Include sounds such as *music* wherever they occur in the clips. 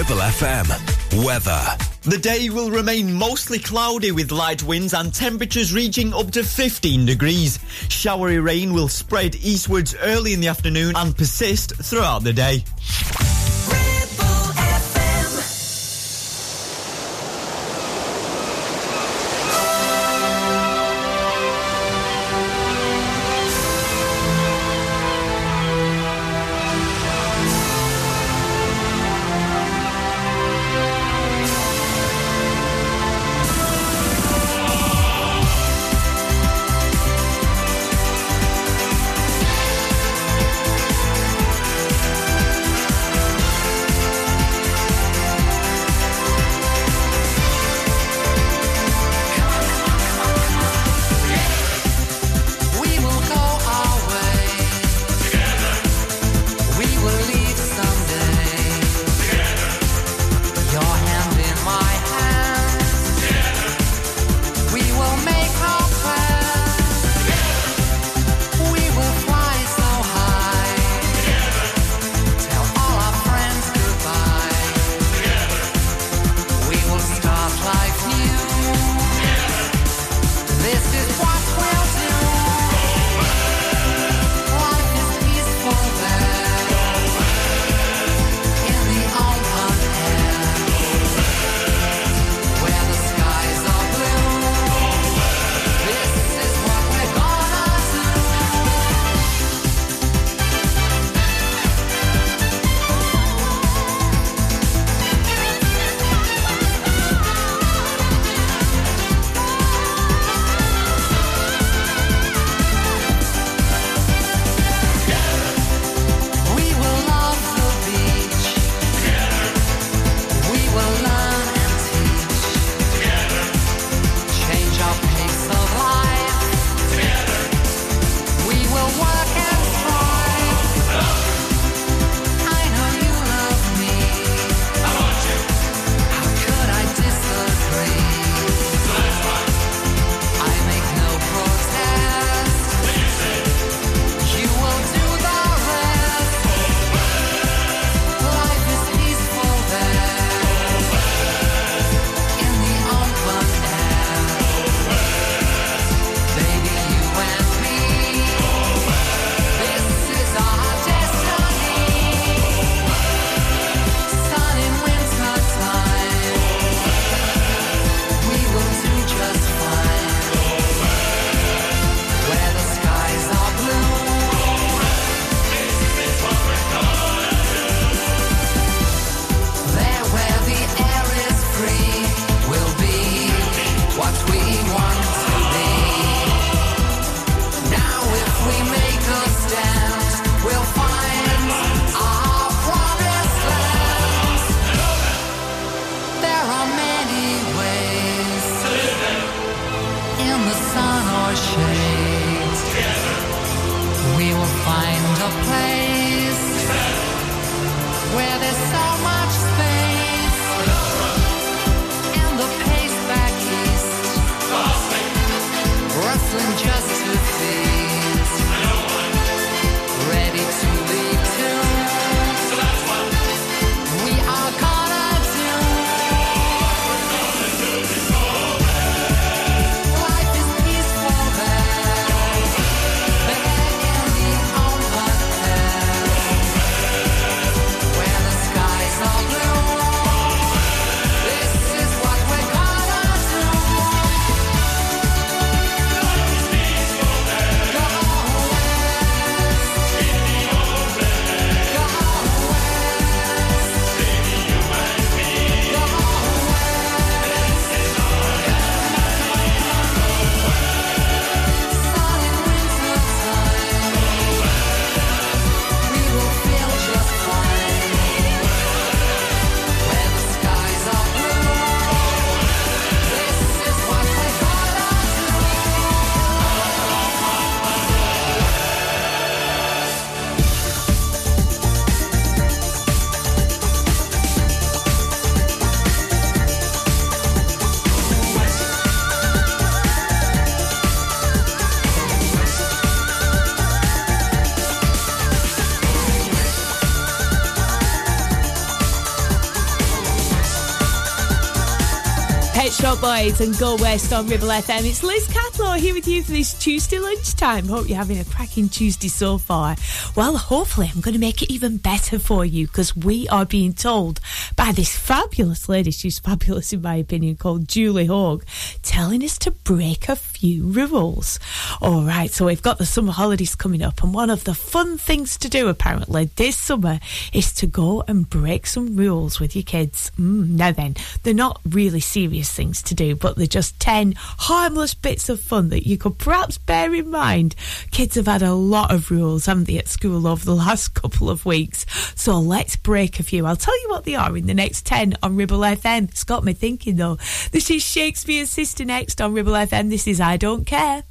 Ribble FM. Weather. The day will remain mostly cloudy with light winds and temperatures reaching up to 15 degrees. Showery rain will spread eastwards early in the afternoon and persist throughout the day. Boys and Go West on Ribble FM. It's Liz Catlaw here with you for this Tuesday lunchtime. Hope you're having a cracking Tuesday so far. Well, hopefully, I'm going to make it even better for you because we are being told by this fabulous lady, she's fabulous in my opinion, called Julie Hogue, telling us to break a few rules. All right, so we've got the summer holidays coming up, and one of the fun things to do apparently this summer is to go and break some rules with your kids. Mm, now then, they're not really serious things to do, but they're just 10 harmless bits of fun that you could perhaps bear in mind. Kids have had a lot of rules, haven't they, at school over the *laughs* last couple of weeks. So let's break a few. I'll tell you what they are in the next 10 on Ribble FM. It's got me thinking though. This is Shakespears Sister next on Ribble FM. This is I Don't Care.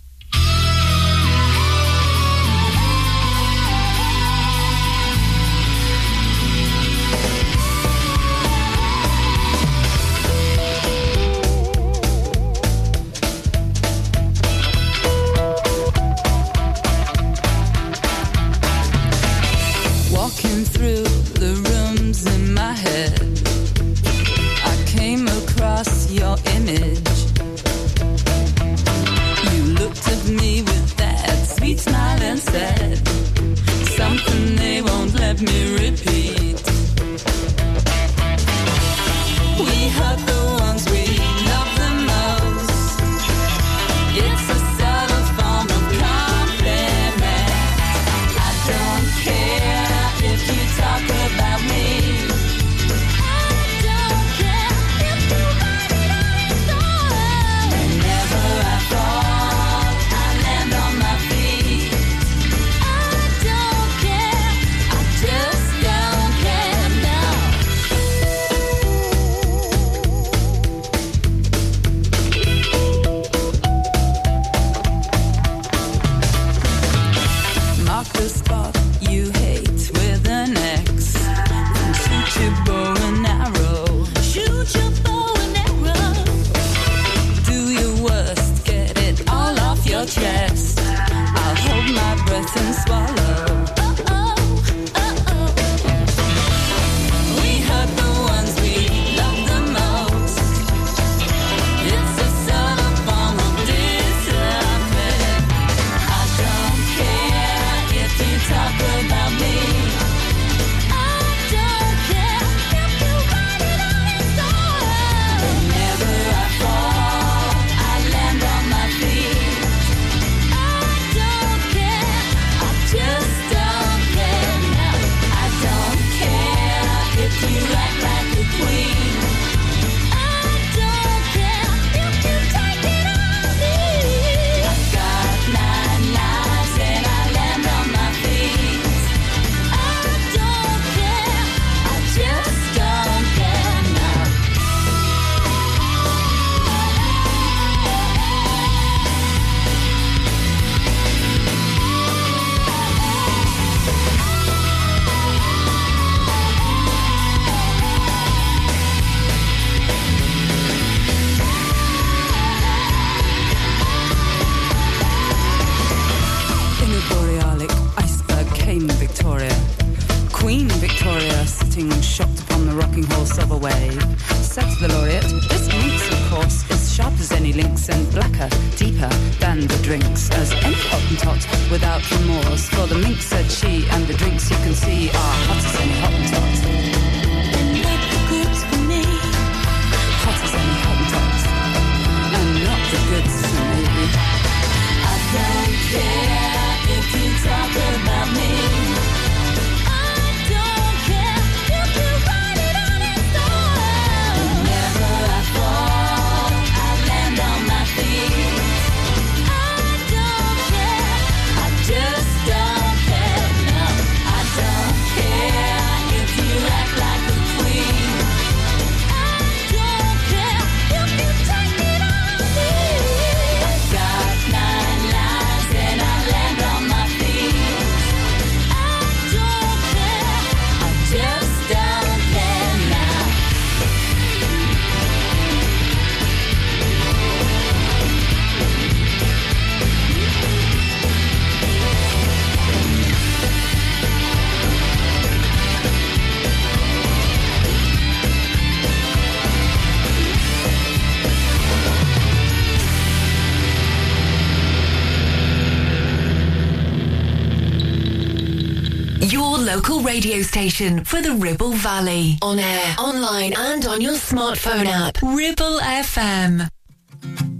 Station for the Ribble Valley. On air, online, and on your smartphone app. Ribble FM.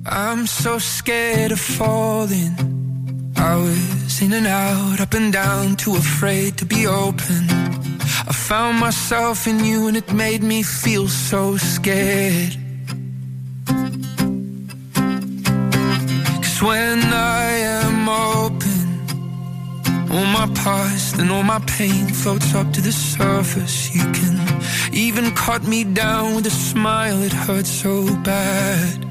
I'm so scared of falling. I was in and out, up and down, too afraid to be open. I found myself in you and it made me feel so scared. All my past and all my pain floats up to the surface. You can even cut me down with a smile, it hurts so bad.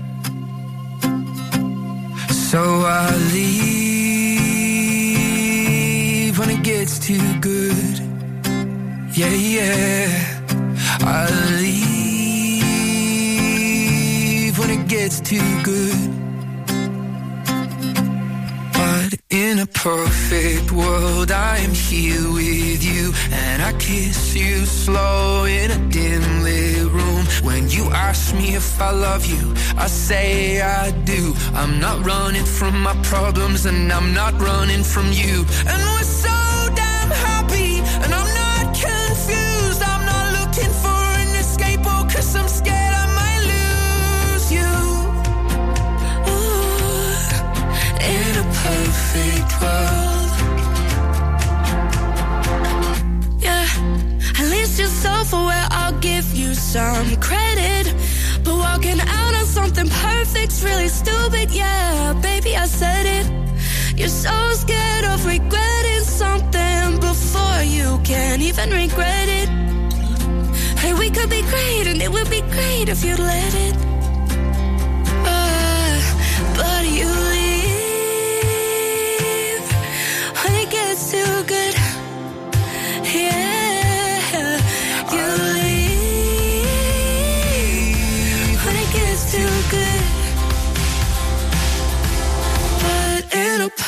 So I leave when it gets too good. Yeah, yeah. I leave when it gets too good. Perfect world, I am here with you, and I kiss you slow in a dim lit room. When you ask me if I love you, I say I do. I'm not running from my problems, and I'm not running from you. And we're so world. Yeah, at least you're self-aware. I'll give you some credit. But walking out on something perfect's really stupid. Yeah, baby, I said it. You're so scared of regretting something before you can even regret it. Hey, we could be great, and it would be great if you'd let it.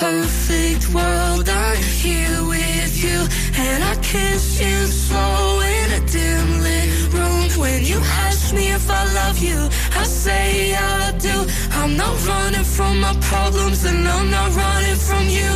Perfect world, I'm here with you, and I kiss you slow in a dim lit room. When you ask me if I love you, I say I do. I'm not running from my problems, and I'm not running from you.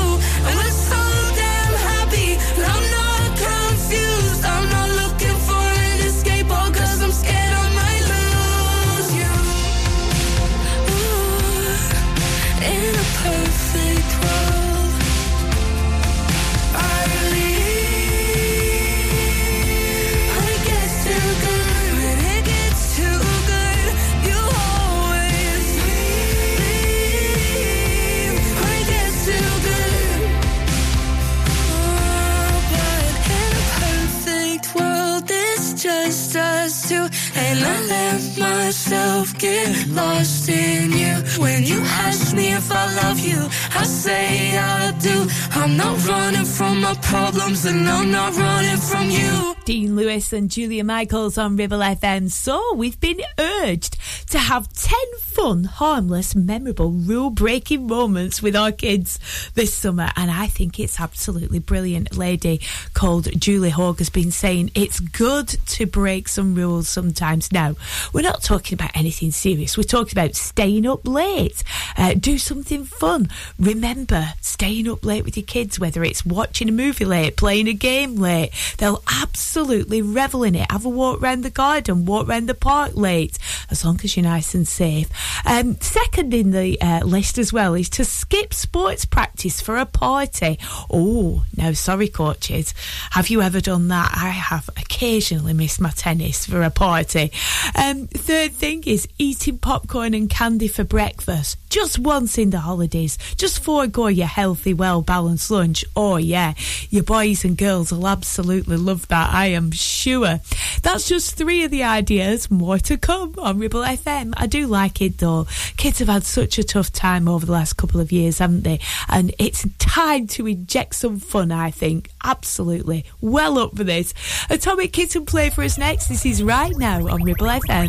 I'm not running from my problems, and I'm not running from you. Dean Lewis and Julia Michaels on Ribble FM. So we've been urged to have 10 fun, harmless, memorable, rule breaking moments with our kids this summer. And I think it's absolutely brilliant. Lady called Julie Hogg has been saying it's good to break some rules sometimes. Now, we're not talking about anything serious. We're talking about staying up late, uh, do something fun. Remember, staying up late with your kids, whether it's watching a movie late, playing a game late, they'll absolutely revel in it. Have a walk around the garden, walk around the park late, as long as you're nice and safe. Um, second in the uh, list as well is to skip sports practice for a party. Oh, no, sorry, coaches. Have you ever done that? I have occasionally missed my tennis for a party. Um, third thing is eating popcorn and candy for breakfast just once in the holidays. Just forego your healthy, well balanced lunch. Oh, yeah, your boys and girls will absolutely love that, I am sure. That's just three of the ideas. More to come on Ribble FM. I do like it though. Kids have had such a tough time over the last couple of years, haven't they? And it's time to inject some fun, I think. Absolutely. Well up for this. Atomic Kitten play for us next. This is right now on Ribble FM.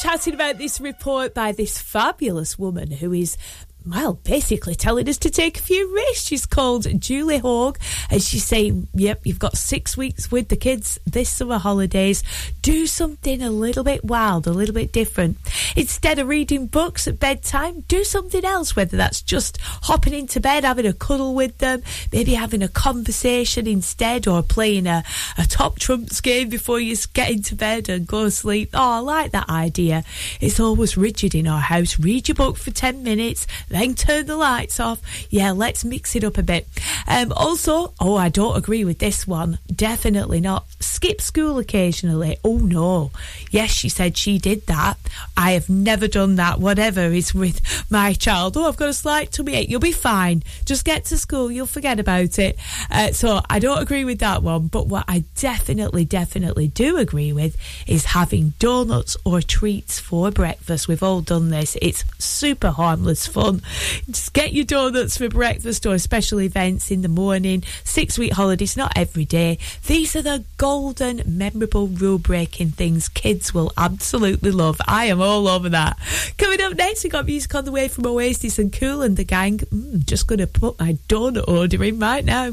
Chatting about this report by this fabulous woman who is well, basically telling us to take a few risks. She's called Julie Hogg, and she's saying, Yep, you've got six weeks with the kids this summer holidays. Do something a little bit wild, a little bit different. Instead of reading books at bedtime, do something else, whether that's just hopping into bed, having a cuddle with them, maybe having a conversation instead, or playing a, a top trumps game before you get into bed and go to sleep. Oh, I like that idea. It's always rigid in our house. Read your book for 10 minutes then turn the lights off. Yeah, let's mix it up a bit. Um, also, oh, I don't agree with this one. Definitely not. Skip school occasionally. Oh no. Yes, she said she did that. I have never done that. Whatever is with my child. Oh, I've got a slight tummy ache. You'll be fine. Just get to school. You'll forget about it. Uh, so I don't agree with that one. But what I definitely, definitely do agree with is having donuts or treats for breakfast. We've all done this. It's super harmless fun. Just get your donuts for breakfast or special events in the morning. Six week holidays, not every day. These are the golden, memorable, rule breaking things kids will absolutely love. I am all over that. Coming up next, we got music on the way from Oasis and Kool and the Gang. Mm, just going to put my donut order in right now.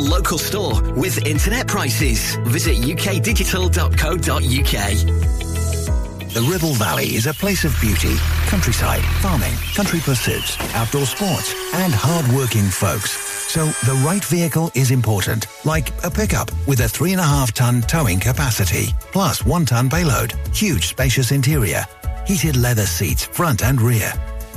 local store with internet prices. Visit ukdigital.co.uk. The Ribble Valley is a place of beauty, countryside, farming, country pursuits, outdoor sports, and hard-working folks. So the right vehicle is important, like a pickup with a three and a half ton towing capacity, plus one ton payload, huge spacious interior, heated leather seats front and rear,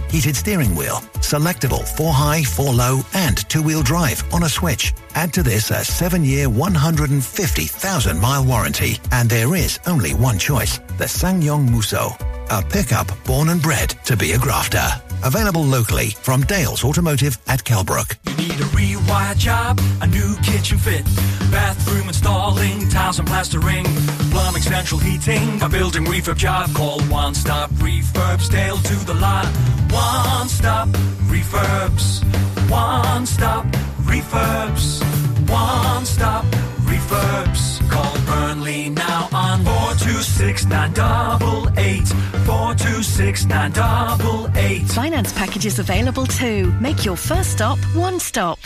heated steering wheel, selectable 4 high, 4 low, and 2-wheel drive on a switch. Add to this a 7-year, 150,000 mile warranty, and there is only one choice, the SsangYong Musso, a pickup born and bred to be a grafter. Available locally from Dales Automotive at Kelbrook. You need a rewire job, a new kitchen fit, bathroom installing, tiles and plastering, plumbing, central heating, a building refurb job. Call One Stop Refurbs, Dale to the lot. One Stop Refurbs. One Stop Refurbs. 426 426 Finance packages available too. Make your first stop one stop.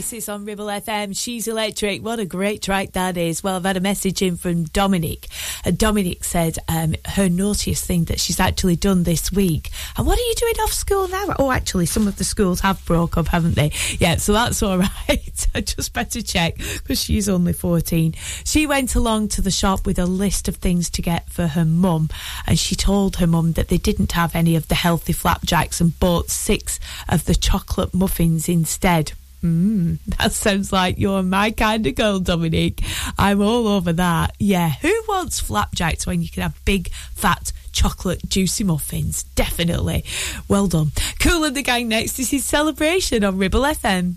Oasis on Ribble FM. She's electric. What a great track that is. Well, I've had a message in from Dominic. And Dominic said um, her naughtiest thing that she's actually done this week. And what are you doing off school now? Oh, actually, some of the schools have broke up, haven't they? Yeah, so that's all *laughs* right. I just better check because she's only 14. She went along to the shop with a list of things to get for her mum. And she told her mum that they didn't have any of the healthy flapjacks and bought six of the chocolate muffins instead. Mm, *laughs* that sounds like you're my kind of girl, Dominique. I'm all over that. Yeah, who wants flapjacks when you can have big, fat, chocolate, juicy muffins? Definitely. Well done. Kool and the Gang next. This is Celebration on Ribble FM.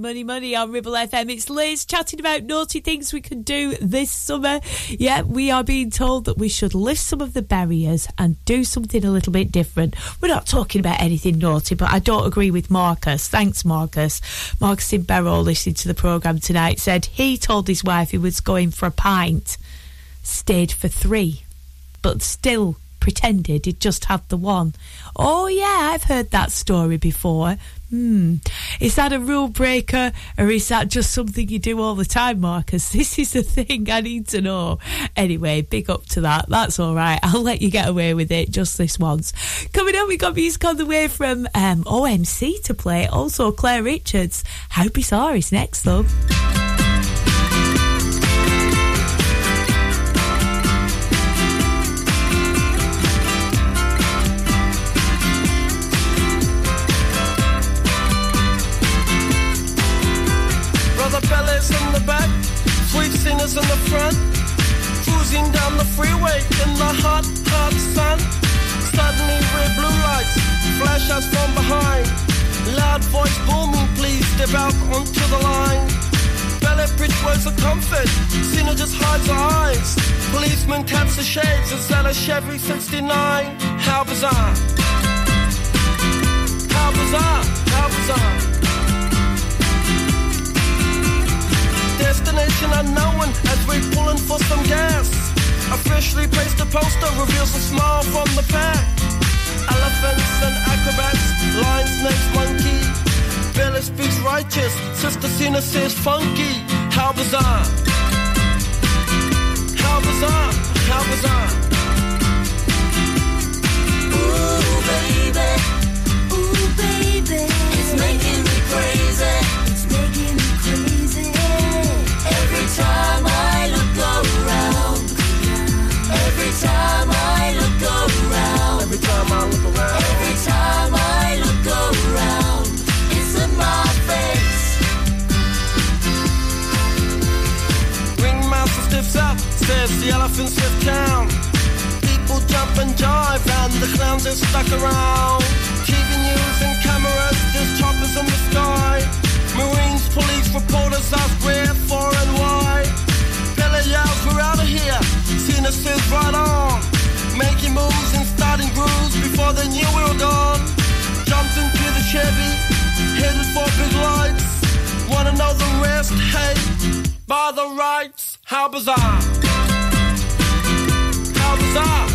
Money, money, on Ribble FM. It's Liz chatting about naughty things we can do this summer. Yeah, we are being told that we should lift some of the barriers and do something a little bit different. We're not talking about anything naughty, but I don't agree with Marcus. Thanks, Marcus. Marcus in Barrow, listening to the programme tonight, said he told his wife he was going for a pint, stayed for three, but still pretended he'd just had the one. Oh, yeah, I've heard that story before. Hmm. Is that a rule breaker or is that just something you do all the time, Marcus? *laughs* This is the thing I need to know. Anyway, big up to that. That's all right. *laughs* I'll let you get away with it just this once. Coming up, we got music on the way from um, OMC to play. Also, Claire Richards. How bizarre is next, though. Sun. Suddenly red blue lights flash us from behind. Loud voice booming, please step out onto the line. Pele bridge words of comfort, Zina just hides her eyes. Policeman taps the shades, is that a Chevy 69? How bizarre! How bizarre! How bizarre! destination unknown as we're pulling for some gas. Officially placed a poster reveals a smile from the pack. Elephants and acrobats, lion, snakes, monkey. Pele speaks righteous, Sister Zina says funky. How bizarre! How bizarre! How bizarre! Ooh, baby. Ooh, baby. It's making me crazy. Says the elephants lift town. People jump and jive, and the clowns are stuck around. TV news and cameras, there's choppers in the sky. Marines, police, reporters ask where, for, and why. Pele yells, we're out of here. Zina says, right on. Making moves and starting grooves before they knew we were gone. Jumped into the Chevy, headed for big lights. Wanna know the rest? Hey, by the rights, how bizarre. How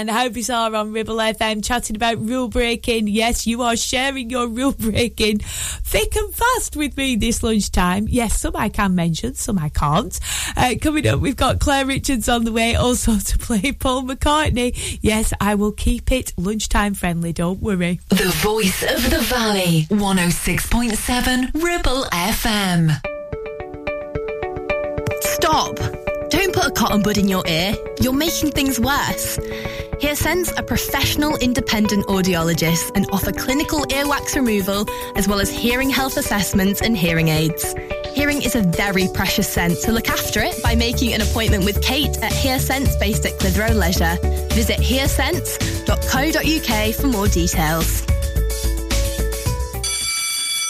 and How Bizarre on Ribble FM chatting about rule breaking. Yes, you are sharing your rule breaking thick and fast with me this lunchtime. Yes, some I can mention, some I can't. Uh, coming up, we've got Claire Richards on the way also *laughs* to play Paul McCartney. Yes, I will keep it lunchtime friendly, don't worry. The voice of the valley, 106.7 Ribble FM. Stop. Don't put a cotton bud in your ear. You're making things worse. HearSense are professional independent audiologists and offer clinical earwax removal as well as hearing health assessments and hearing aids. Hearing is a very precious sense, so look after it by making an appointment with Kate at HearSense based at Clitheroe Leisure. Visit hearsense.co.uk for more details.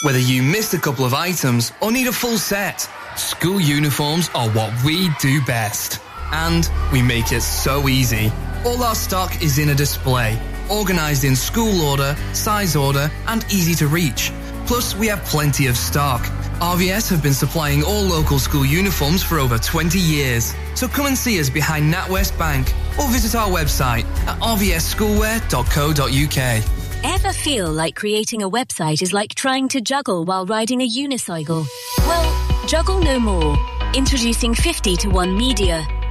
Whether you missed a couple of items or need a full set, school uniforms are what we do best. And we make it so easy. All our stock is in a display, organised in school order, size order, and easy to reach. Plus, we have plenty of stock. RVS have been supplying all local school uniforms for over 20 years. So come and see us behind NatWest Bank or visit our website at rvsschoolwear.co.uk. Ever feel like creating a website is like trying to juggle while riding a unicycle? Well, juggle no more. Introducing 50 to 1 Media.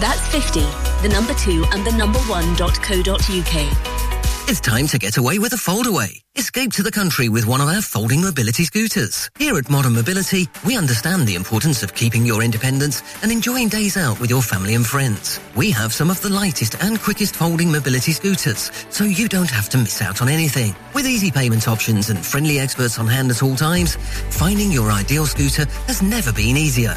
That's 50, the number 2 and the number 1.co.uk. It's time to get away with a foldaway. Escape to the country with one of our folding mobility scooters. Here at Modern Mobility, we understand the importance of keeping your independence and enjoying days out with your family and friends. We have some of the lightest and quickest folding mobility scooters, so you don't have to miss out on anything. With easy payment options and friendly experts on hand at all times, finding your ideal scooter has never been easier.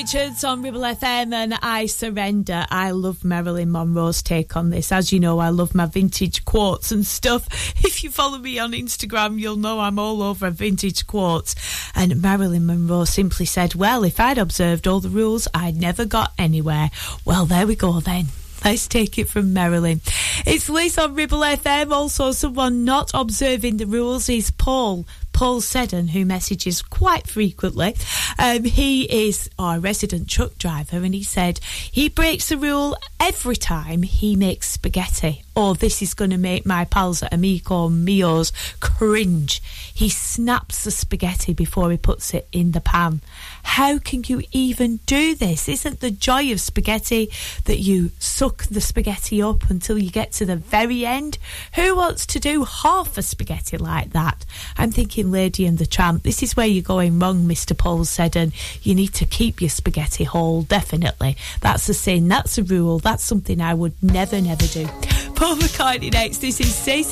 Richards on Ribble FM and I Surrender. I love Marilyn Monroe's take on this. As you know, I love my vintage quotes and stuff. *laughs* If you follow me on Instagram, you'll know I'm all over vintage quotes. And Marilyn Monroe simply said, Well, if I'd observed all the rules, I'd never got anywhere. Well, there we go then. Let's take it from Marilyn. It's Liz on Ribble FM. Also, someone not observing the rules is Paul. Paul Seddon, who messages quite frequently. Um, he is our resident truck driver, and he said he breaks the rule every time he makes spaghetti. Oh, this is going to make my pals at Amico Mio's cringe. He snaps the spaghetti before he puts it in the pan. How can you even do this? Isn't the joy of spaghetti that you suck the spaghetti up until you get to the very end? Who wants to do half a spaghetti like that? I'm thinking Lady and the Tramp. This is where you're going wrong, Mr. Paul said, and you need to keep your spaghetti whole, definitely. That's a sin, that's a rule, that's something I would never, never do. Paul McCartney next. This is Say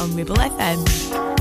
on Ribble FM.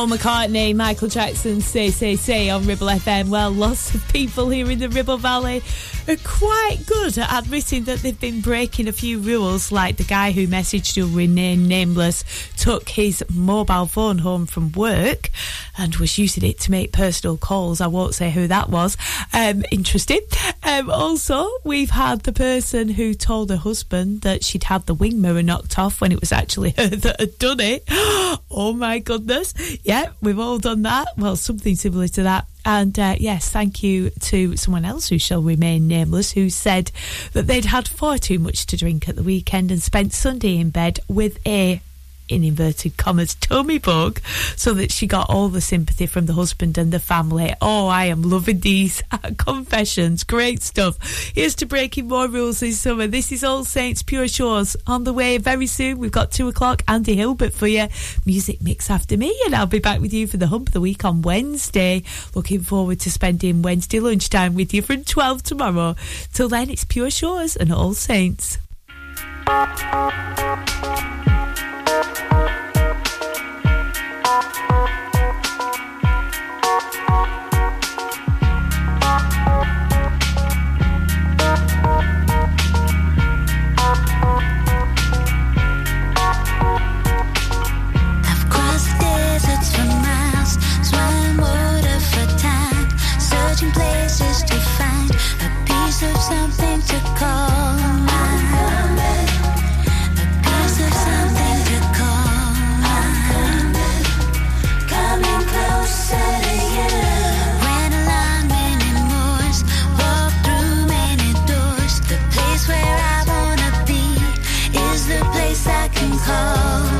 Paul McCartney, Michael Jackson, say, say, say on Ribble FM. Well, lots of people here in the Ribble Valley are quite good at admitting that they've been breaking a few rules, like the guy who messaged you remain nameless took his mobile phone home from work and was using it to make personal calls. I won't say who that was. Um, interesting. Um, also, we've had the person who told her husband that she'd had the wing mirror knocked off when it was actually *laughs* her that had done it. *gasps* Oh my goodness. Yeah, we've all done that. Well, something similar to that. And uh, yes, thank you to someone else who shall remain nameless who said that they'd had far too much to drink at the weekend and spent Sunday in bed with a in inverted commas, tummy bug, so that she got all the sympathy from the husband and the family. Oh, I am loving these *laughs* confessions. Great stuff. Here's to breaking more rules this summer. This is All Saints Pure Shores on the way very soon. We've got two o'clock. Andy Hilbert for you. Music mix after me, and I'll be back with you for the hump of the week on Wednesday. Looking forward to spending Wednesday lunchtime with you from 12 tomorrow. Till then, it's Pure Shores and All Saints. Where I wanna be is the place I can call